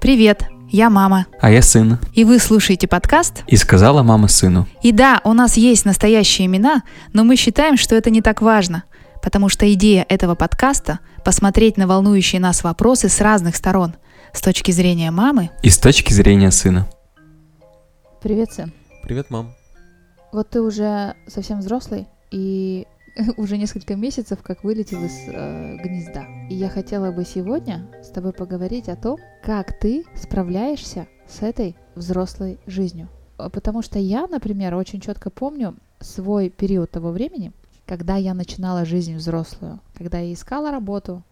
Привет, я мама. А я сын. И вы слушаете подкаст? И сказала мама сыну. И да, у нас есть настоящие имена, но мы считаем, что это не так важно, потому что идея этого подкаста – посмотреть на волнующие нас вопросы с разных сторон, с точки зрения мамы И с точки зрения сына. Привет, сын. Привет, мам. Вот ты уже совсем взрослый и уже несколько месяцев как вылетел из э, гнезда. И я хотела бы сегодня с тобой поговорить о том, как ты справляешься с этой взрослой жизнью. Э, Потому что я, например, очень четко помню свой период того времени, когда я начинала жизнь взрослую, когда я искала работу,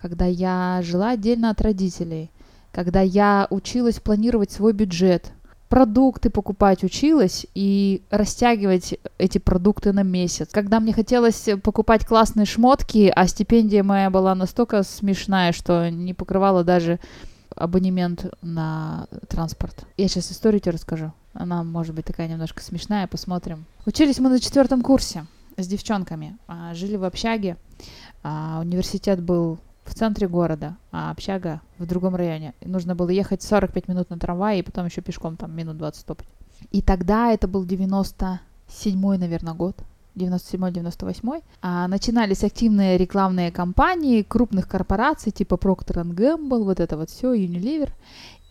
когда я жила отдельно от родителей, когда я училась планировать свой бюджет, продукты покупать училась и растягивать эти продукты на месяц. Когда мне хотелось покупать классные шмотки, а стипендия моя была настолько смешная, что не покрывала даже абонемент на транспорт. Я сейчас историю тебе расскажу. Она может быть такая немножко смешная, посмотрим. Учились мы на четвертом курсе с девчонками. А, Жили в общаге. А, Университет был в центре города, а общага в другом районе. И нужно было ехать 45 минут на трамвае и потом еще пешком там минут 20 топать. И тогда это был 97-й, наверное, год. 97-98, а, начинались активные рекламные кампании крупных корпораций типа Procter Gamble, вот это вот все, Unilever.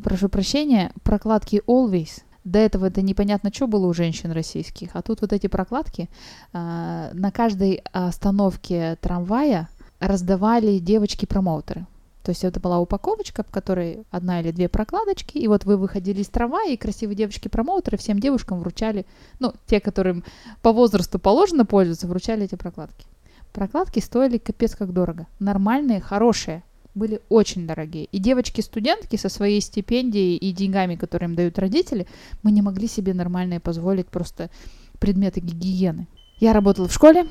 Прошу прощения, прокладки Always. До этого это непонятно, что было у женщин российских. А тут вот эти прокладки а, на каждой остановке трамвая раздавали девочки-промоутеры. То есть это была упаковочка, в которой одна или две прокладочки, и вот вы выходили из трамвая, и красивые девочки-промоутеры всем девушкам вручали, ну, те, которым по возрасту положено пользоваться, вручали эти прокладки. Прокладки стоили капец как дорого. Нормальные, хорошие, были очень дорогие. И девочки-студентки со своей стипендией и деньгами, которые им дают родители, мы не могли себе нормальные позволить просто предметы гигиены. Я работала в школе,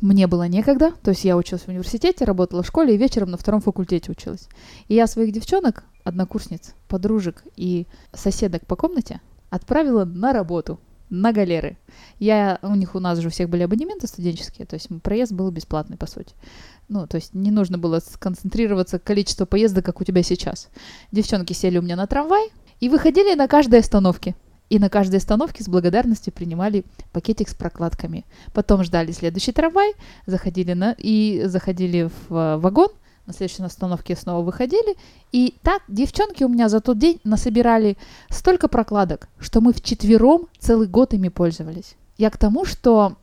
мне было некогда, то есть я училась в университете, работала в школе и вечером на втором факультете училась. И я своих девчонок, однокурсниц, подружек и соседок по комнате отправила на работу, на галеры. Я, у них у нас же у всех были абонементы студенческие, то есть проезд был бесплатный, по сути. Ну, то есть не нужно было сконцентрироваться количество поездок, как у тебя сейчас. Девчонки сели у меня на трамвай и выходили на каждой остановке. И на каждой остановке с благодарностью принимали пакетик с прокладками. Потом ждали следующий трамвай, заходили на, и заходили в э, вагон, на следующей остановке снова выходили. И так девчонки у меня за тот день насобирали столько прокладок, что мы вчетвером целый год ими пользовались. Я к тому, что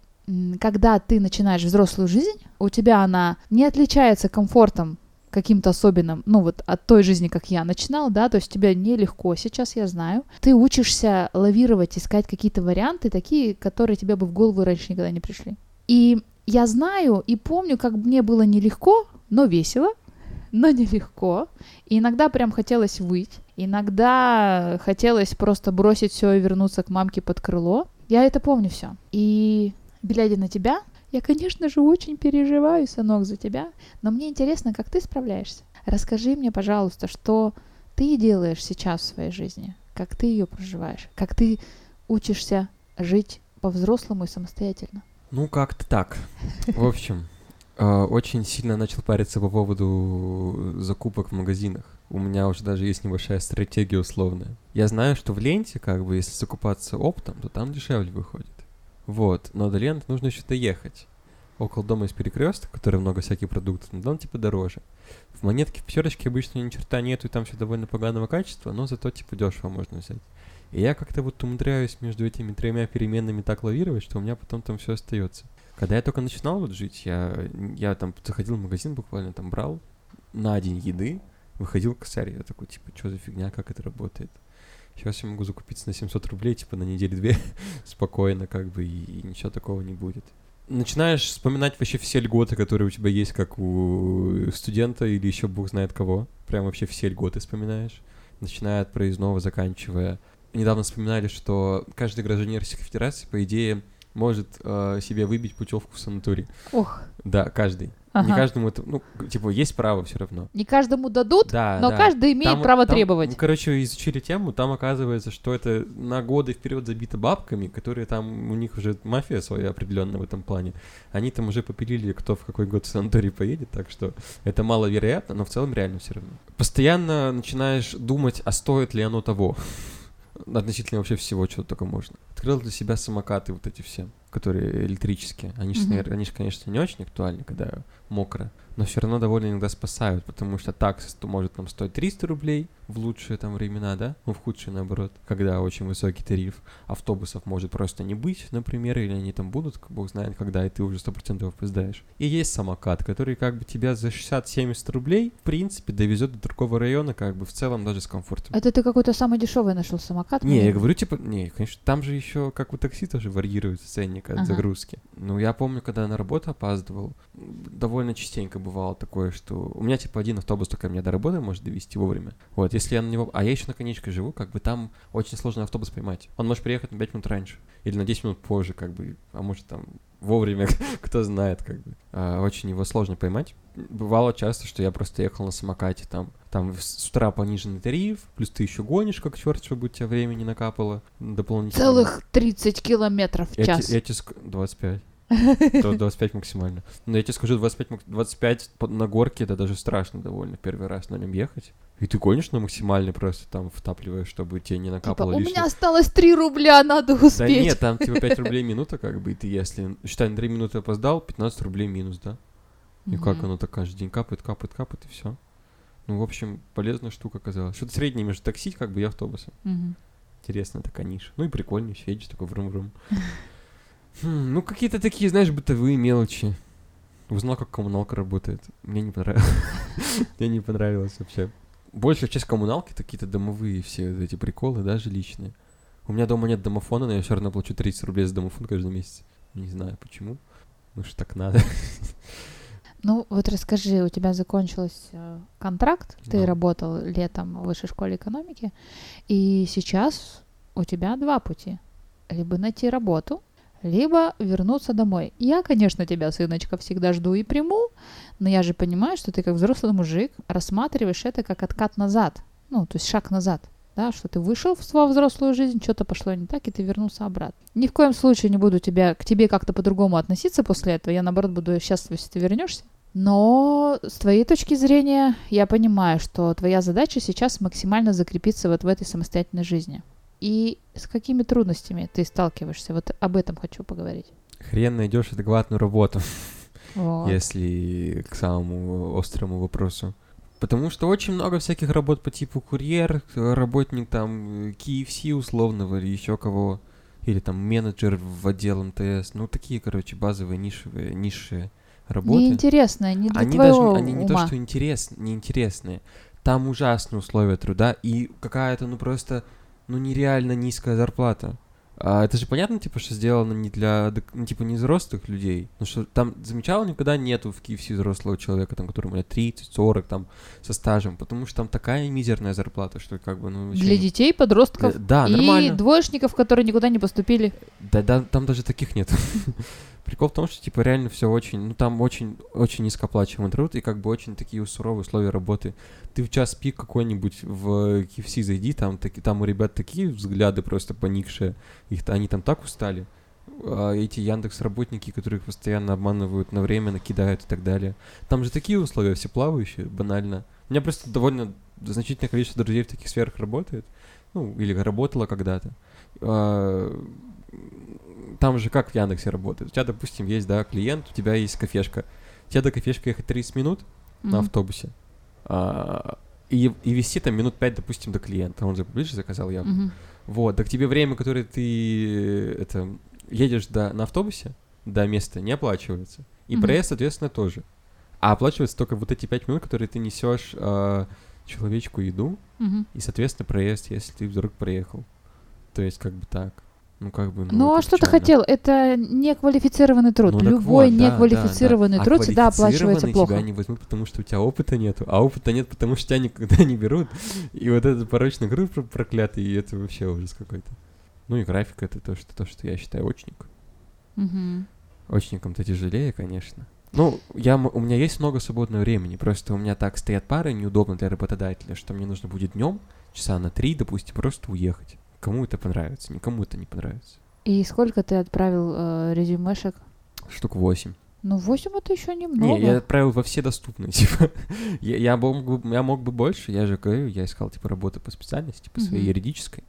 когда ты начинаешь взрослую жизнь, у тебя она не отличается комфортом каким-то особенным, ну вот от той жизни, как я начинала, да, то есть тебе нелегко сейчас, я знаю. Ты учишься лавировать, искать какие-то варианты, такие, которые тебе бы в голову раньше никогда не пришли. И я знаю и помню, как мне было нелегко, но весело, но нелегко. И иногда прям хотелось выть, иногда хотелось просто бросить все и вернуться к мамке под крыло. Я это помню все. И глядя на тебя, я, конечно же, очень переживаю, сынок, за тебя, но мне интересно, как ты справляешься. Расскажи мне, пожалуйста, что ты делаешь сейчас в своей жизни, как ты ее проживаешь, как ты учишься жить по-взрослому и самостоятельно. Ну, как-то так. В общем, э, очень сильно начал париться по поводу закупок в магазинах. У меня уже даже есть небольшая стратегия условная. Я знаю, что в ленте, как бы, если закупаться оптом, то там дешевле выходит. Вот, но до ленты нужно еще доехать. Около дома есть перекресток, который много всяких продуктов, но там типа дороже. В монетке в пятерочке обычно ни черта нету, и там все довольно поганого качества, но зато типа дешево можно взять. И я как-то вот умудряюсь между этими тремя переменными так лавировать, что у меня потом там все остается. Когда я только начинал вот жить, я, я там заходил в магазин буквально, там брал на день еды, выходил косарь, я такой, типа, что за фигня, как это работает? Сейчас я могу закупиться на 700 рублей, типа, на неделю-две спокойно, как бы, и, и ничего такого не будет. Начинаешь вспоминать вообще все льготы, которые у тебя есть, как у студента или еще бог знает кого. Прям вообще все льготы вспоминаешь. Начиная от проездного, заканчивая. Недавно вспоминали, что каждый гражданин Российской Федерации, по идее, может э, себе выбить путевку в санаторий. Ох, Да, каждый. Не ага. каждому это, ну, типа, есть право все равно. Не каждому дадут, Да, но да. каждый имеет Там- право там, требовать. ну, короче, изучили тему, там оказывается, что это на годы вперед забито бабками, которые там, у них уже мафия своя определенная в этом плане. Они там уже попилили, кто в какой год в санаторий поедет, так что это маловероятно, но в целом реально все равно. Постоянно начинаешь думать, а стоит ли оно того. Относительно вообще всего, чего только можно. Открыл для себя самокаты вот эти все, которые электрические. Они же, Мгм. они ж, конечно, не очень актуальны, когда мокро, но все равно довольно иногда спасают, потому что такса может там стоить 300 рублей в лучшие там времена, да? Ну, в худшие наоборот, когда очень высокий тариф. Автобусов может просто не быть, например, или они там будут, к- бог знает когда, и ты уже 100% опоздаешь. И есть самокат, который как бы тебя за 60-70 рублей, в принципе, довезет до другого района, как бы в целом даже с комфортом. Это ты какой-то самый дешевый нашел самокат? Не, я говорю, типа, не, конечно, там же еще, как у такси, тоже варьируется ценник от Ага. загрузки. Ну, я помню, когда я на работу опаздывал, довольно частенько бывало такое, что у меня, типа, один автобус только меня до работы может довести вовремя. Вот, если я на него... А я еще на конечке живу, как бы там очень сложно автобус поймать. Он может приехать на 5 минут раньше. Или на 10 минут позже, как бы. А может, там, вовремя, кто знает, как бы. А, очень его сложно поймать. Бывало часто, что я просто ехал на самокате, там, там с утра пониженный тариф, плюс ты еще гонишь, как черт, чтобы у тебя времени накапало дополнительно. Целых 30 километров в Я те- час. Я тебе ск- 25. До 25 максимально. Но я тебе скажу, 25, мак- 25 по- на горке, это даже страшно довольно первый раз на нем ехать. И ты гонишь на максимальный просто там втапливаешь, чтобы тебе не Типа, накапало у лишнего. меня осталось 3 рубля, надо Да успеть. нет, там типа 5 рублей минута, как бы, и ты если, считай, на 3 минуты опоздал, 15 рублей минус, да? И как Мгм. оно так каждый день капает, капает, капает, и все. Ну, в общем, полезная штука оказалась. Что-то среднее между такси, как бы, и автобусом. Мгм. Интересная такая ниша. Ну и прикольно, еще едешь такой врум-врум. Хм, ну, какие-то такие, знаешь, бытовые мелочи. Узнал, как коммуналка работает. Мне не понравилось. Мне не понравилось вообще. Большая часть коммуналки это какие-то домовые все эти приколы, даже личные. У меня дома нет домофона, но я все равно плачу 30 рублей за домофон каждый месяц. Не знаю почему. Ну что так надо. Ну, вот расскажи, у тебя закончился э, контракт, ты Да. работал летом в высшей школе экономики, и сейчас у тебя два пути. Либо найти работу, либо вернуться домой. Я, конечно, тебя, сыночка, всегда жду и приму, но я же понимаю, что ты как взрослый мужик рассматриваешь это как откат назад, ну, то есть шаг назад. Да, что ты вышел в свою взрослую жизнь, что-то пошло не так, и ты вернулся обратно. Ни в коем случае не буду тебя, к тебе как-то по-другому относиться после этого. Я, наоборот, буду счастлива, если ты вернешься. Но с твоей точки зрения, я понимаю, что твоя задача сейчас максимально закрепиться вот в этой самостоятельной жизни. И с какими трудностями ты сталкиваешься? Вот об этом хочу поговорить. Хрен найдешь адекватную работу. Вот. если к самому острому вопросу. Потому что очень много всяких работ по типу курьер, э, работник там э, KFC условного или еще кого, или там менеджер в отдел МТС. Ну, такие, короче, базовые, нишевые, низшие работы. Неинтересно, не для они твоего даже, они не то, ума. что интерес, неинтересные. Там ужасные условия труда и какая-то, ну, просто, ну, нереально низкая зарплата. А это же понятно, типа, что сделано не для, ну, типа, не взрослых людей. Ну, что там, замечал, никогда нету в KFC взрослого человека, там, которому лет 30, 40, там, со стажем, потому что там такая мизерная зарплата, что, как бы, ну, вообще Для детей, подростков Э, Да, и нормально. двоечников, которые никуда не поступили. Да, да, там даже таких нет. Прикол в том, что типа реально все очень, ну там очень, очень низкооплачиваемый труд и как бы очень такие суровые условия работы. Ты в час пик какой-нибудь в KFC зайди, там, таки, там у ребят такие взгляды просто поникшие, их, они там так устали. А эти Яндекс работники, которых постоянно обманывают на время, накидают и так далее. Там же такие условия все плавающие, банально. У меня просто довольно значительное количество друзей в таких сферах работает. Ну, или работало когда-то. А, там же как в Яндексе работает. У тебя, допустим, есть, да, клиент, у тебя есть кафешка. Тебе до кафешки ехать 30 минут на Мгм. автобусе. А, и, и вести там минут 5, допустим, до клиента. Он же ближе заказал явно. Мгм. Вот, так тебе время, которое ты это, едешь до, на автобусе до места, не оплачивается. И Мгм. проезд, соответственно, тоже. А оплачивается только вот эти 5 минут, которые ты несешь а, человечку еду, Мгм. и, соответственно, проезд, если ты вдруг проехал. То есть, как бы так. Ну, как бы, ну, Ну, а что ты хотел? Это неквалифицированный труд. Ну, Любой вот, да, неквалифицированный да, да. труд а всегда оплачивается плохо. тебя не возьмут, потому что у тебя опыта нету, а опыта нет, потому что тебя никогда не берут. И вот этот порочный круг про- проклятый, и это вообще ужас какой-то. Ну и график это то, что, то, что я считаю очник. Мгм. Очникам-то тяжелее, конечно. Ну, я, у меня есть много свободного времени, просто у меня так стоят пары неудобно для работодателя, что мне нужно будет днем часа на три, допустим, просто уехать. Кому это понравится, никому это не понравится. И сколько ты отправил э, резюмешек? Штук восемь. Ну, 8 это еще немного. Не, я отправил во все доступные, типа. я, я мог бы, я мог бы больше, я же говорю, я искал, типа, работы по специальности, по своей юридической.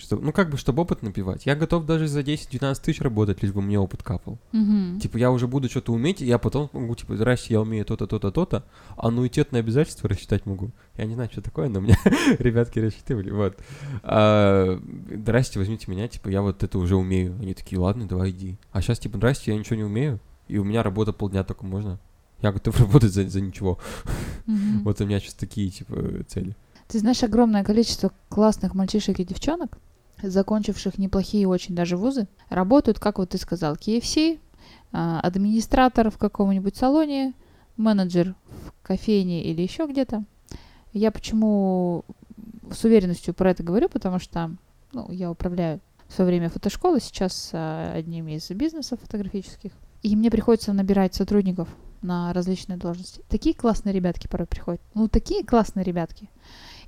Что, ну, как бы, чтобы опыт напивать. Я готов даже за 10-12 тысяч работать, лишь бы мне опыт капал. Мгм. Типа, я уже буду что-то уметь, и я потом могу, типа, здрасте, я умею то-то, то-то, то-то, а аннуитетные обязательства рассчитать могу. Я не знаю, что такое, но меня ребятки рассчитывали, вот. А, здрасте, возьмите меня, типа, я вот это уже умею. Они такие, ладно, давай иди. А сейчас, типа, здрасте, я ничего не умею, и у меня работа полдня только можно. Я готов работать за, за ничего. Мгм. Вот у меня сейчас такие, типа, цели. Ты знаешь огромное количество классных мальчишек и девчонок, закончивших неплохие очень даже вузы, работают, как вот ты сказал, KFC, а, администратор в каком-нибудь салоне, менеджер в кофейне или еще где-то. Я почему с уверенностью про это говорю, потому что ну, я управляю в свое время фотошколой, сейчас а, одним из бизнесов фотографических. И мне приходится набирать сотрудников на различные должности. Такие классные ребятки порой приходят. Ну, такие классные ребятки.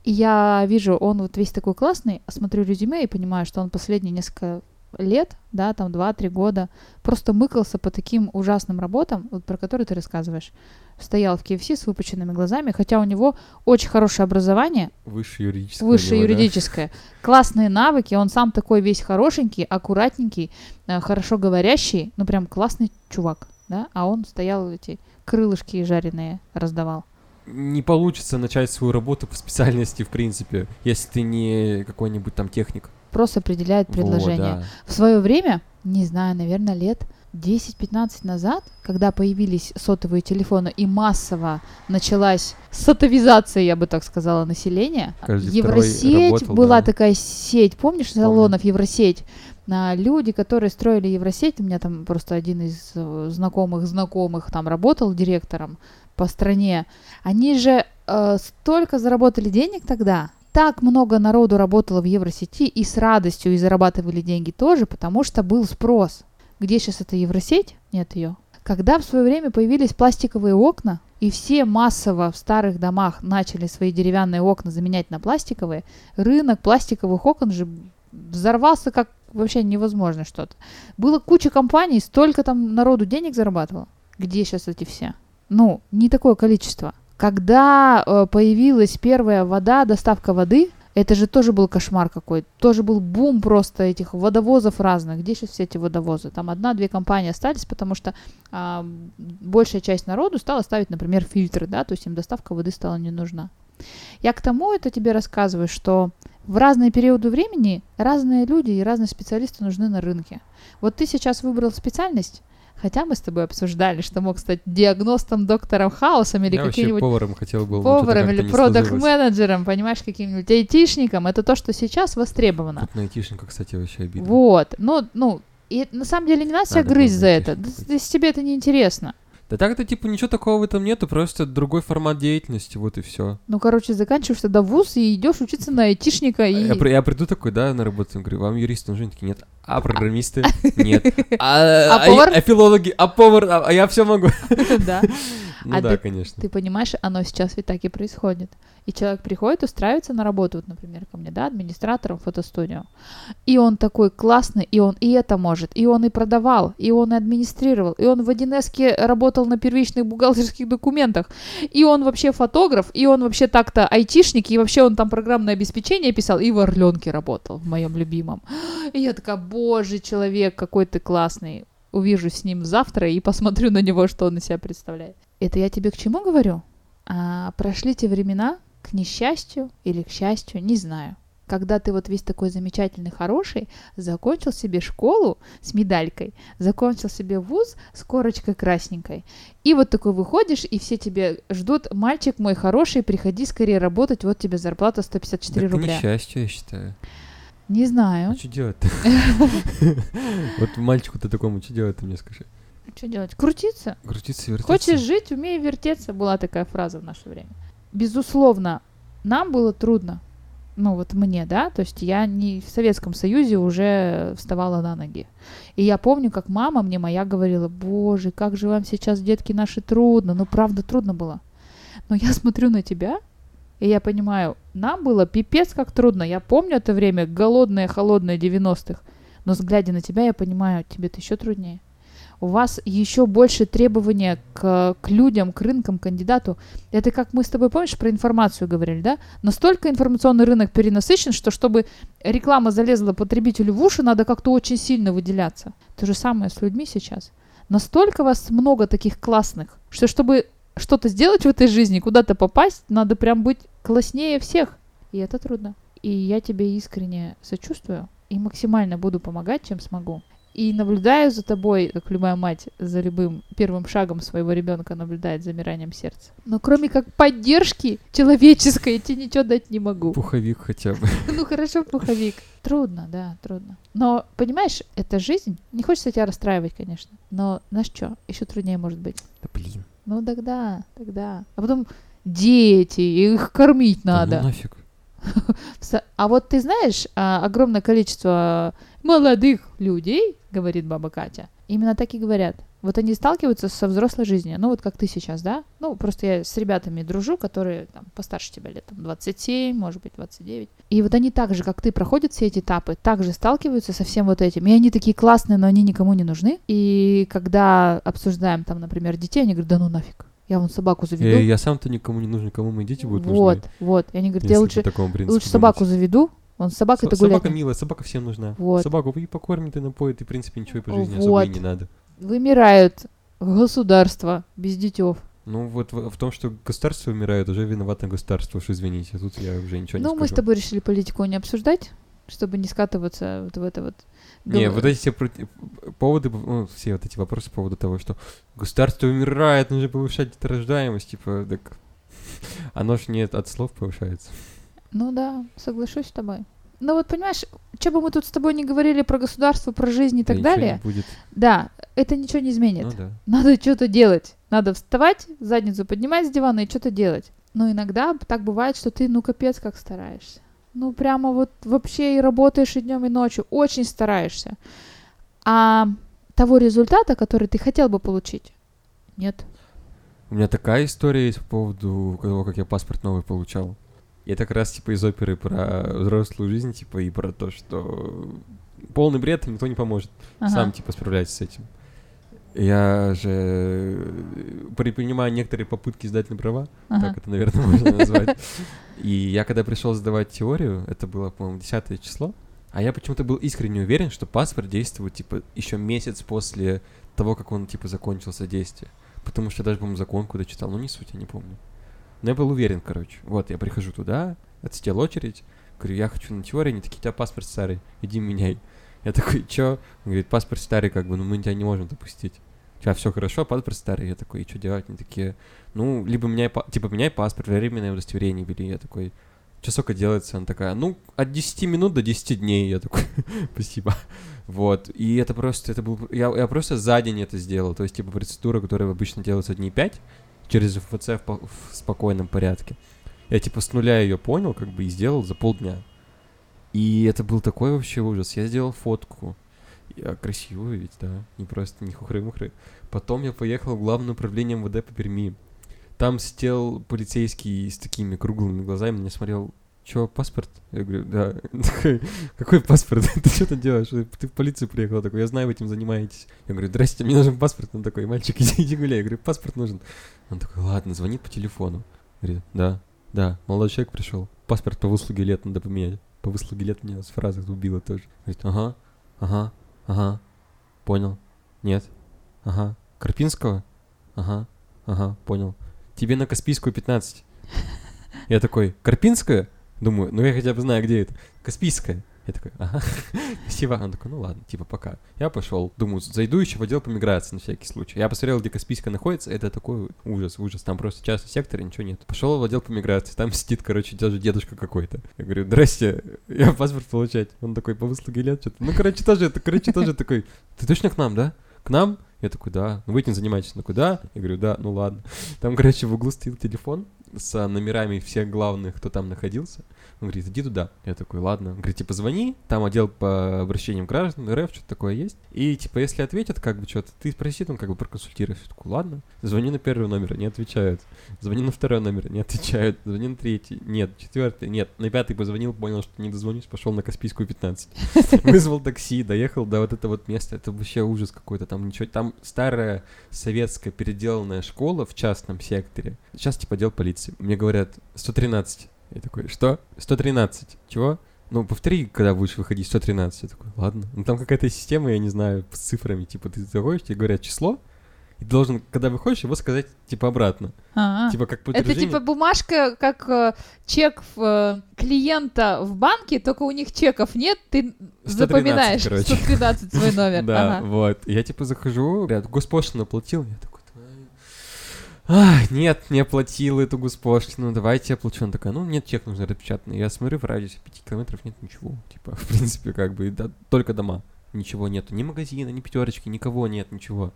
И я вижу, он вот весь такой классный, смотрю резюме и понимаю, что он последние несколько лет, да, там 2-3 года, просто мыкался по таким ужасным работам, вот про которые ты рассказываешь. Стоял в KFC с выпученными глазами, хотя у него очень хорошее образование, Высшее юридическое. высшее него, да? юридическое, классные навыки, он сам такой весь хорошенький, аккуратненький, э, хорошо говорящий, ну прям классный чувак, да, а он стоял эти крылышки жареные раздавал. Не получится начать свою работу по специальности, в принципе, если ты не какой-нибудь там техник. Просто определяет предложение. да. В свое время, не знаю, наверное, лет 10-15 назад, когда появились сотовые телефоны и массово началась сотовизация, я бы так сказала, населения, Каждый Евросеть работал, была да. такая сеть, помнишь, салонов Евросеть? А, люди, которые строили Евросеть, у меня там просто один из э, знакомых знакомых там работал директором по стране, они же э, столько заработали денег тогда, так много народу работало в Евросети и с радостью и зарабатывали деньги тоже, потому что был спрос. Где сейчас эта Евросеть? Нет ее. Когда в свое время появились пластиковые окна, и все массово в старых домах начали свои деревянные окна заменять на пластиковые, рынок пластиковых окон же взорвался как вообще невозможно что-то. Было куча компаний, столько там народу денег зарабатывало. Где сейчас эти все? Ну, не такое количество. Когда э, появилась первая вода, доставка воды, это же тоже был кошмар какой-то. Тоже был бум просто этих водовозов разных. Где сейчас все эти водовозы? Там одна-две компании остались, потому что а, большая часть народу стала ставить, например, фильтры, да, то есть им доставка воды стала не нужна. Я к тому это тебе рассказываю, что в разные периоды времени разные люди и разные специалисты нужны на рынке. Вот ты сейчас выбрал специальность, хотя мы с тобой обсуждали, что мог стать диагностом, доктором Хаусом или каким-нибудь поваром хотел бы. поваром или продакт-менеджером, понимаешь, каким-нибудь айтишником. Это то, что сейчас востребовано. Тут на айтишника, кстати, вообще обидно. Вот. Ну, ну, и на самом деле не надо себя грызть за это. Если тебе это не интересно. Да так-то, типа, ничего такого в этом нету, просто другой формат деятельности, вот и все. Ну, короче, заканчиваешь тогда вуз и идешь учиться на айтишника и... Я, я приду такой, да, на работу, говорю, вам юристы нужны? Они Такие, нет. А программисты? Нет. А, А повар? А филологи? А повар? А а я все могу. Да. Ну А да, ты- конечно. Ты понимаешь, оно сейчас ведь так и происходит. И человек приходит, устраивается на работу, вот, например, ко мне, да, администратором в фотостудию. И он такой классный, и он и это может, и он и продавал, и он и администрировал, и он в 1С работал на первичных бухгалтерских документах, и он вообще фотограф, и он вообще так-то айтишник, и вообще он там программное обеспечение писал, и в Орленке работал, в моем любимом. И я такая, боже, человек, какой ты классный. Увижусь с ним завтра и посмотрю на него, что он из себя представляет. Это я тебе к чему говорю? А, прошли те времена, к несчастью или к счастью, не знаю. Когда ты вот весь такой замечательный, хороший, закончил себе школу с медалькой, закончил себе вуз с корочкой красненькой. И вот такой выходишь, и все тебе ждут, мальчик мой хороший, приходи скорее работать, вот тебе зарплата 154 Так рубля. несчастье, я считаю. Не знаю. А что делать-то? Вот мальчику-то такому, что делать-то мне скажи? Что делать? Крутиться? Крутиться, вертеться? Хочешь жить, умей вертеться, была такая фраза в наше время. Безусловно, нам было трудно. Ну, вот мне, да, то есть я не в Советском Союзе уже вставала на ноги. И я помню, как мама мне моя говорила, боже, как же вам сейчас, детки наши, трудно. Ну, правда, трудно было. Но я смотрю на тебя, и я понимаю, нам было пипец как трудно. Я помню это время, голодное, холодное 90-х. Но глядя на тебя, я понимаю, тебе-то еще труднее у вас еще больше требования к, к людям, к рынкам, к кандидату. Это как мы с тобой, помнишь, про информацию говорили, да? Настолько информационный рынок перенасыщен, что чтобы реклама залезла потребителю в уши, надо как-то очень сильно выделяться. То же самое с людьми сейчас. Настолько вас много таких классных, что чтобы что-то сделать в этой жизни, куда-то попасть, надо прям быть класснее всех. И это трудно. И я тебе искренне сочувствую и максимально буду помогать, чем смогу и наблюдаю за тобой, как любая мать, за любым первым шагом своего ребенка наблюдает замиранием сердца. Но кроме как поддержки человеческой, я тебе ничего дать не могу. Пуховик хотя бы. Ну хорошо, пуховик. Трудно, да, трудно. Но, понимаешь, это жизнь. Не хочется тебя расстраивать, конечно. Но знаешь что, еще труднее может быть. Да. Ну тогда, тогда. А потом дети, их кормить Да надо. ну нафиг. А вот ты знаешь, а, огромное количество молодых людей, говорит баба Катя, именно так и говорят. Вот они сталкиваются со взрослой жизнью, ну вот как ты сейчас, да? Ну, просто я с ребятами дружу, которые там постарше тебя лет, там, 27, может быть, 29. И вот они так же, как ты, проходят все эти этапы, также сталкиваются со всем вот этим. И они такие классные, но они никому не нужны. И когда обсуждаем там, например, детей, они говорят, да ну нафиг. Я вон собаку заведу. Э, Я сам-то никому не нужен, кому мои дети будут вот, нужны. вот. И они говорят, я лучше, лучше собаку заведу, он с собакой-то Со- гулять. Собака милая, собака всем нужна. Вот. Собаку и покормит, и напоит, и, в принципе, ничего и по жизни особо и Вот. не надо. Вымирают государства без детев. Ну, вот в, в том, что государство умирает, уже виновато государство, уж извините, тут я уже ничего ну, не мы с скажу. тобой решили политику не обсуждать, чтобы не скатываться вот в это вот. Не, вот эти все поводы, ну, все вот эти вопросы по поводу того, что государство умирает, нужно повышать рождаемость, типа, так оно ж не от слов повышается. Ну да, соглашусь с тобой. Ну вот понимаешь, что бы мы тут с тобой не говорили про государство, про жизнь и Да так не далее, будет. да, это ничего не изменит. Ну да. Надо что-то делать. Надо вставать, задницу поднимать с дивана и что-то делать. Но иногда так бывает, что ты, ну, капец, как стараешься. Ну, прямо вот вообще и работаешь и днем, и ночью. Очень стараешься. А того результата, который ты хотел бы получить, нет. У меня такая история есть по поводу того, как я паспорт новый получал. И это как раз типа из оперы про взрослую жизнь, типа, и про то, что полный бред, никто не поможет. Ага. Сам, типа, справляйся с этим. Я же предпринимаю некоторые попытки сдать на права, Ага. так это, наверное, можно назвать. И я когда пришел сдавать теорию, это было, по-моему, 10 число, а я почему-то был искренне уверен, что паспорт действует, типа, еще месяц после того, как он, типа, закончился действие. Потому что я даже, по-моему, закон куда читал, ну не суть, я не помню. Но я был уверен, короче. Вот, я прихожу туда, отсидел очередь, говорю, я хочу на теорию, они такие, у тебя паспорт старый, иди меняй. Я такой, чё? Он говорит, паспорт старый, как бы, ну мы тебя не можем допустить. У тебя все хорошо, паспорт старый. Я такой, и что делать? Они такие, ну, либо меняй, па- типа, меняй паспорт, временное удостоверение бери. Я такой, что сколько делается? Она такая, ну, от 10 минут до 10 дней. Я такой, спасибо. Вот, и это просто, это был, я, я просто за день это сделал. То есть, типа, процедура, которая обычно делается дней 5, через ФЦ в, в спокойном порядке. Я, типа, с нуля ее понял, как бы, и сделал за полдня. И это был такой вообще ужас. Я сделал фотку. Я красивую ведь, да. Не просто не хухры-мухры. Потом я поехал в главное управление МВД по Перми. Там сидел полицейский с такими круглыми глазами, меня смотрел, чё, паспорт? Я говорю, да. Какой паспорт? Ты что тут делаешь? Ты в полицию приехал. Такой, я знаю, вы этим занимаетесь. Я говорю, здрасте, мне нужен паспорт. Он такой, мальчик, иди, иди гуляй. Я говорю, паспорт нужен. Он такой, ладно, звонит по телефону. Говорит, да, да, молодой человек пришел. Паспорт по выслуге лет надо поменять. По выслуге лет меня с фразах убило тоже. Говорит, ага, ага, ага, понял. Нет, ага. Карпинского? Ага, ага, понял. Тебе на Каспийскую 15. Я такой, Карпинская? Думаю, ну я хотя бы знаю, где это. Каспийская. Я такой, ага, спасибо. Он такой, ну ладно, типа пока. Я пошел, думаю, зайду еще в отдел по миграции на всякий случай. Я посмотрел, где Каспийская находится, это такой ужас, ужас. Там просто частный сектор ничего нет. Пошел в отдел по миграции, там сидит, короче, даже дедушка какой-то. Я говорю, здрасте, я паспорт получать. Он такой, по выслуге лет что-то. Ну, короче, тоже, это, короче, тоже такой, ты точно к нам, да? К нам? Я такой, да. Ну, вы этим занимаетесь? Он такой, да. Я говорю, да, ну ладно. Там, короче, в углу стоял телефон, с номерами всех главных, кто там находился. Он говорит, иди туда. Я такой, ладно. Он говорит, типа, звони, там отдел по обращениям граждан, РФ, что-то такое есть. И, типа, если ответят, как бы, что-то, ты спроси, там, как бы, проконсультируешь. Я такой, ладно. Звони на первый номер, не отвечают. Звони на второй номер, не отвечают. Звони на третий, нет. Четвертый, нет. На пятый позвонил, понял, что не дозвонюсь, пошел на Каспийскую 15. Вызвал такси, доехал до вот этого вот места. Это вообще ужас какой-то. Там ничего, там старая советская переделанная школа в частном секторе. Сейчас, типа, отдел полиции. Мне говорят, 113. Я такой, что? 113. Чего? Ну, повтори, когда будешь выходить 113. Я такой, ладно. Ну, там какая-то система, я не знаю, с цифрами. Типа, ты заходишь, тебе говорят число, и ты должен, когда выходишь, его сказать, типа, обратно. А-а. Типа, как Это типа бумажка, как э, чек в, э, клиента в банке, только у них чеков нет, ты 113, запоминаешь короче. 113 свой номер. Да, вот. Я, типа, захожу, говорят, госпошлину оплатил. Я такой. Нет, не оплатил эту госпошлину, давайте я оплачу. Он такая, ну, нет, чек нужно распечатанный. Я смотрю, в радиусе 5 километров нет ничего. Типа, в принципе, как бы, да, только дома. Ничего нету, ни магазина, ни пятерочки, никого нет, ничего.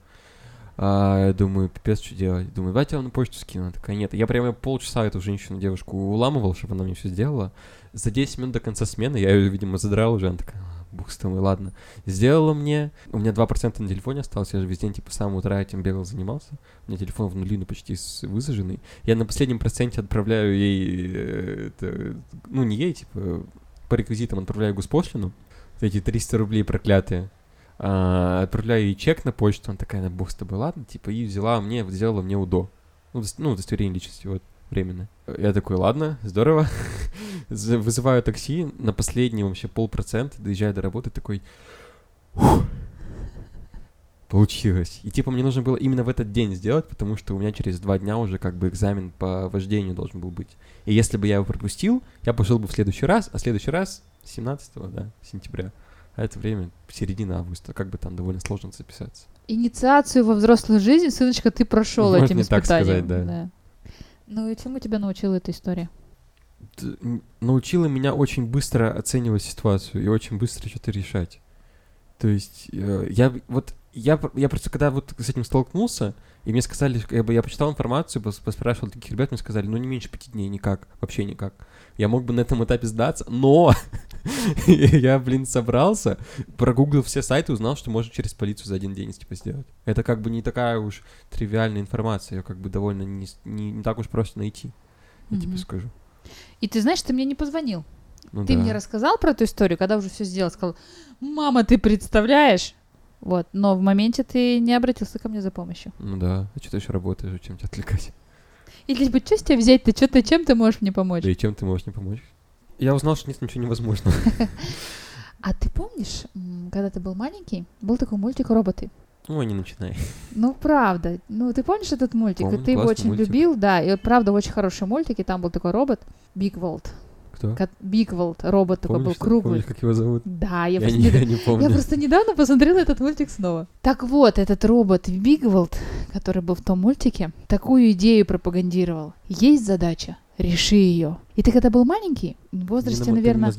А, я думаю, пипец, что делать? Думаю, давайте я вам на почту скину. Она такая, нет. Я прямо полчаса эту женщину, девушку, уламывал, чтобы она мне все сделала. За 10 минут до конца смены я ее, видимо, задрал уже. Она такая, «А, бог с тобой, ладно. Сделала мне. У меня 2% на телефоне осталось. Я же весь день, типа, с самого утра этим бегал, занимался. У меня телефон в нули, ну, почти высаженный. Я на последнем проценте отправляю ей, э, это, ну, не ей, типа, по реквизитам отправляю госпошлину. Эти 300 рублей проклятые. А, отправляю ей чек на почту, она такая, «Да бог с тобой, ладно, типа, и взяла мне, сделала мне УДО. Ну, ну, удостоверение личности, вот, временно. Я такой, ладно, здорово. Вызываю такси на последний вообще полпроцента, доезжаю до работы, такой, «Фух, получилось. И типа мне нужно было именно в этот день сделать, потому что у меня через два дня уже как бы экзамен по вождению должен был быть. И если бы я его пропустил, я пошел бы в следующий раз, а следующий раз 17 да, сентября. А это время середина августа, как бы там довольно сложно записаться. Инициацию во взрослую жизнь, сыночка, ты прошел Можно этим и так испытанием. сказать, да. Ну и чему тебя научила эта история? Научила меня очень быстро оценивать ситуацию и очень быстро что-то решать. То есть э, я вот я, я просто когда вот с этим столкнулся, и мне сказали, как бы я почитал информацию, пос- поспрашивал таких ребят, мне сказали, ну не меньше пяти дней никак, вообще никак. Я мог бы на этом этапе сдаться, но я, блин, собрался, прогуглил все сайты, узнал, что можно через полицию за один день типа сделать. Это как бы не такая уж тривиальная информация, ее как бы довольно не, не, не так уж просто найти, я тебе скажу. И ты знаешь, ты мне не позвонил. Ну Ты да. мне рассказал про эту историю, когда уже все сделал, сказал, мама, ты представляешь? Вот, но в моменте ты не обратился ко мне за помощью. Ну да, а что ты еще работаешь, чем тебя отвлекать? Или типа, что с тебя взять, ты что-то, чем ты можешь мне помочь? Да и чем ты можешь мне помочь? Я узнал, что нет ничего невозможного. А ты помнишь, когда ты был маленький, был такой мультик «Роботы»? Ну, не начинай. Ну, правда. Ну, ты помнишь этот мультик? Помню, ты его очень мультик. любил, да. И правда, очень хороший мультик, и там был такой робот, Бигвелд. Кто? Бигвелд, робот такой был Помнишь, круглый. помнишь, как его зовут? Да, я, Я, просто не, я не помню. я просто недавно посмотрела этот мультик снова. Так вот, этот робот Бигвелд, который был в том мультике, такую идею пропагандировал. Есть задача, реши ее. И ты когда был маленький, в Мне возрасте, ты наверное,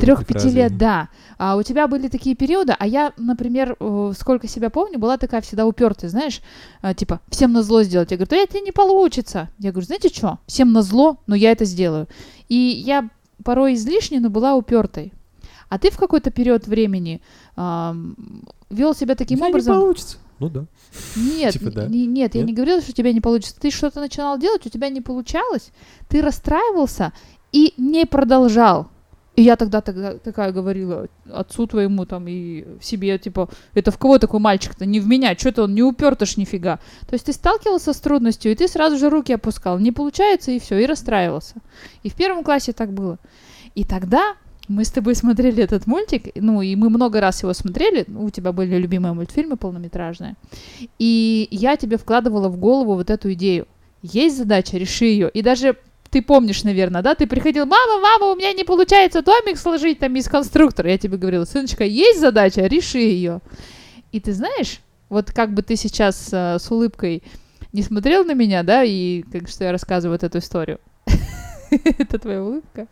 Трех-пяти лет, да. А у тебя были такие периоды, а я, например, э, сколько себя помню, была такая всегда упертая, знаешь, а, типа, всем на зло сделать. Я говорю, да это не получится. Я говорю, знаете что, всем на зло, но я это сделаю. И я порой излишне, но была упертой. А ты в какой-то период времени вел себя таким меня образом. не получится. Ну да. Нет, Типа да. не- нет, я Нет? не говорила, что у тебя не получится. Ты что-то начинал делать, у тебя не получалось, ты расстраивался и не продолжал. И я тогда, тогда такая говорила отцу твоему там и себе, типа, это в кого такой мальчик-то? Не в меня, что-то он не упертыш нифига. То есть ты сталкивался с трудностью, и ты сразу же руки опускал. Не получается, и все, и расстраивался. И в первом классе так было. И тогда мы с тобой смотрели этот мультик, ну, и мы много раз его смотрели, у тебя были любимые мультфильмы полнометражные, и я тебе вкладывала в голову вот эту идею. Есть задача, реши ее. И даже ты помнишь, наверное, да, ты приходил, мама, мама, у меня не получается домик сложить там из конструктора. Я тебе говорила, сыночка, есть задача, реши ее. И ты знаешь, вот как бы ты сейчас э, с улыбкой не смотрел на меня, да, и как что я рассказываю вот эту историю. Это твоя улыбка.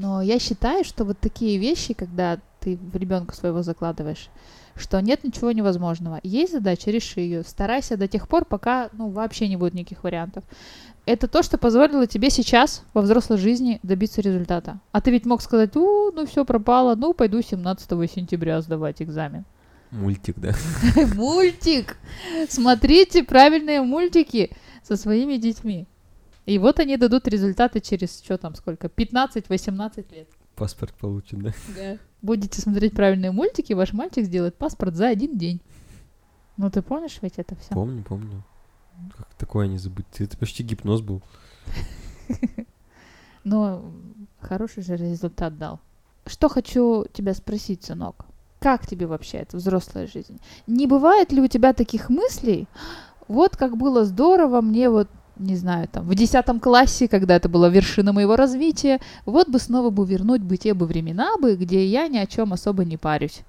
Но я считаю, что вот такие вещи, когда ты в ребенка своего закладываешь, что нет ничего невозможного. Есть задача, реши ее. Старайся до тех пор, пока ну, вообще не будет никаких вариантов. Это то, что позволило тебе сейчас во взрослой жизни добиться результата. А ты ведь мог сказать, у, ну все пропало, ну пойду 17 сентября сдавать экзамен. Мультик, да? Мультик! Смотрите правильные мультики со своими детьми. И вот они дадут результаты через, что там, сколько, 15-18 лет. Паспорт получен, да? Да. Будете смотреть правильные мультики, ваш мальчик сделает паспорт за один день. Ну ты помнишь ведь это все? Помню, помню. Как такое не забыть? Это почти гипноз был. Но хороший же результат дал. Что хочу тебя спросить, сынок? Как тебе вообще эта взрослая жизнь? Не бывает ли у тебя таких мыслей? Вот как было здорово мне вот не знаю, там, в десятом классе, когда это была вершина моего развития, вот бы снова бы вернуть бы те бы времена бы, где я ни о чем особо не парюсь.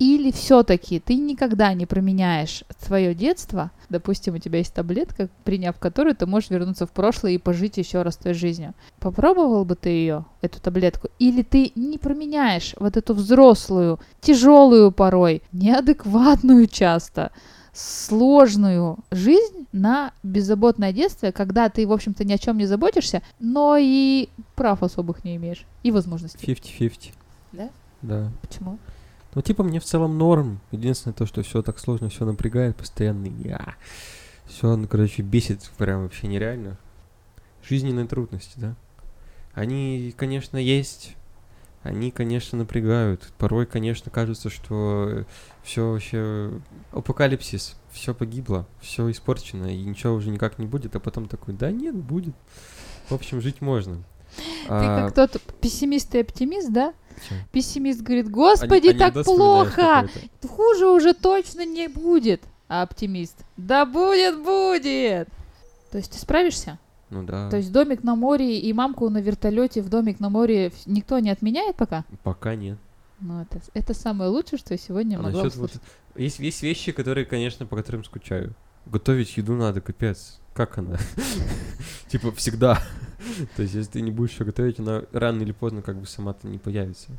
Или все-таки ты никогда не променяешь свое детство, допустим, у тебя есть таблетка, приняв которую ты можешь вернуться в прошлое и пожить еще раз той жизнью. Попробовал бы ты ее, эту таблетку? Или ты не променяешь вот эту взрослую, тяжелую порой, неадекватную часто, сложную жизнь на беззаботное детство, когда ты, в общем-то, ни о чем не заботишься, но и прав особых не имеешь, и возможностей. 50-50. Да? Да. Почему? Ну, типа, мне в целом норм. Единственное то, что все так сложно, все напрягает постоянно. Я. Все, ну, короче, бесит прям вообще нереально. Жизненные трудности, да? Они, конечно, есть. Они, конечно, напрягают. Порой, конечно, кажется, что все вообще апокалипсис, все погибло, все испорчено, и ничего уже никак не будет, а потом такой, да нет, будет. В общем, жить можно. Ты как тот пессимист и оптимист, да? Чё? Пессимист говорит, господи, Ани- так плохо, хуже уже точно не будет. А оптимист, да будет, будет. То есть ты справишься? Ну да, То есть домик на море и мамку на вертолете в домик на море никто не отменяет пока? пока нет. Ну, это, это самое лучшее, что я сегодня А могла вот-. Есть, есть вещи, которые, конечно, по которым скучаю. Готовить еду надо, капец. Как она? Типа всегда. То есть, если ты не будешь ее готовить, она рано или поздно как бы сама-то не появится.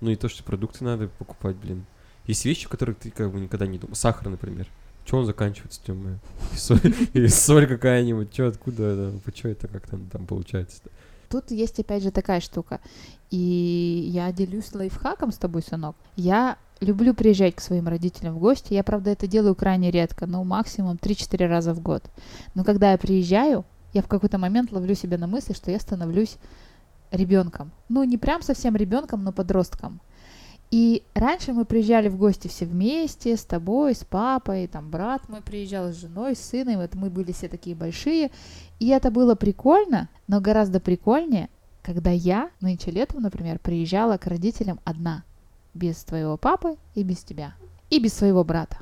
Ну и то, что продукты надо покупать, блин. Есть вещи, о которых ты как бы никогда не думал. Сахар, например. Че он заканчивается? Соль, или соль какая-нибудь, че, откуда это, почему это как там, там получается? Тут есть опять же такая штука. И я делюсь лайфхаком с тобой, сынок. Я люблю приезжать к своим родителям в гости. Я, правда, это делаю крайне редко, но максимум 3-4 раза в год. Но когда я приезжаю, я в какой-то момент ловлю себя на мысли, что я становлюсь ребенком. Ну, не прям совсем ребенком, но подростком. И раньше мы приезжали в гости все вместе, с тобой, с папой, там брат мой приезжал, с женой, с сыном, вот мы были все такие большие. И это было прикольно, но гораздо прикольнее, когда я нынче летом, например, приезжала к родителям одна, без твоего папы и без тебя, и без своего брата.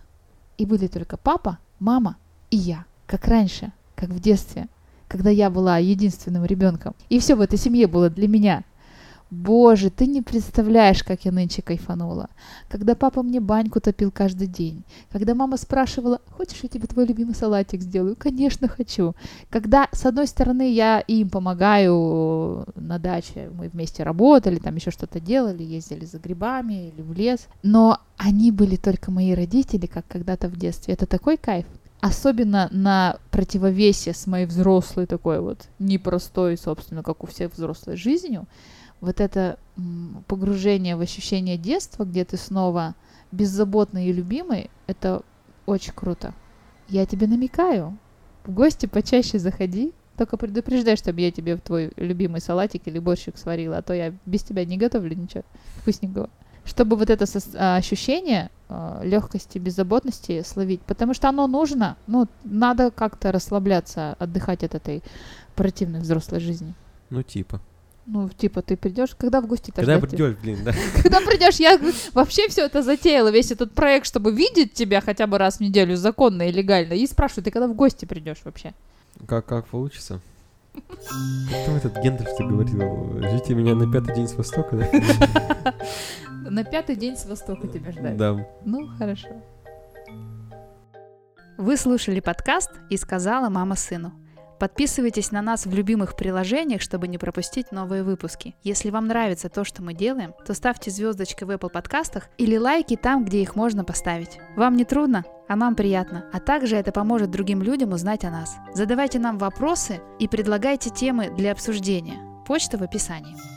И были только папа, мама и я, как раньше, как в детстве, когда я была единственным ребенком. И все в этой семье было для меня. Боже, ты не представляешь, как я нынче кайфанула. Когда папа мне баньку топил каждый день. Когда мама спрашивала, хочешь, я тебе твой любимый салатик сделаю? Конечно, хочу. Когда, с одной стороны, я им помогаю на даче, мы вместе работали, там еще что-то делали, ездили за грибами или в лес. Но они были только мои родители, как когда-то в детстве. Это такой кайф. Особенно на противовесе с моей взрослой такой вот непростой, собственно, как у всех взрослой жизнью, вот это погружение в ощущение детства, где ты снова беззаботный и любимый, это очень круто. Я тебе намекаю. В гости почаще заходи. Только предупреждай, чтобы я тебе твой любимый салатик или борщик сварила, а то я без тебя не готовлю ничего вкусненького. Чтобы вот это а, ощущение легкости, беззаботности словить. Потому что оно нужно. Ну, надо как-то расслабляться, отдыхать от этой противной взрослой жизни. Ну, типа. Ну, типа, ты придешь, когда в гости Когда придешь, блин, да. Когда придешь, я вообще все это затеяла, весь этот проект, чтобы видеть тебя хотя бы раз в неделю законно и легально. И спрашиваю, ты когда в гости придешь вообще? Как, как получится? Кто этот Гендальф ты говорил? Ждите меня на пятый день с востока, да? На пятый день с востока тебя ждать. Да. Ну, хорошо. Вы слушали подкаст «И сказала мама сыну». Подписывайтесь на нас в любимых приложениях, чтобы не пропустить новые выпуски. Если вам нравится то, что мы делаем, то ставьте звездочки в Apple подкастах или лайки там, где их можно поставить. Вам не трудно? а нам приятно. А также это поможет другим людям узнать о нас. Задавайте нам вопросы и предлагайте темы для обсуждения. Почта в описании.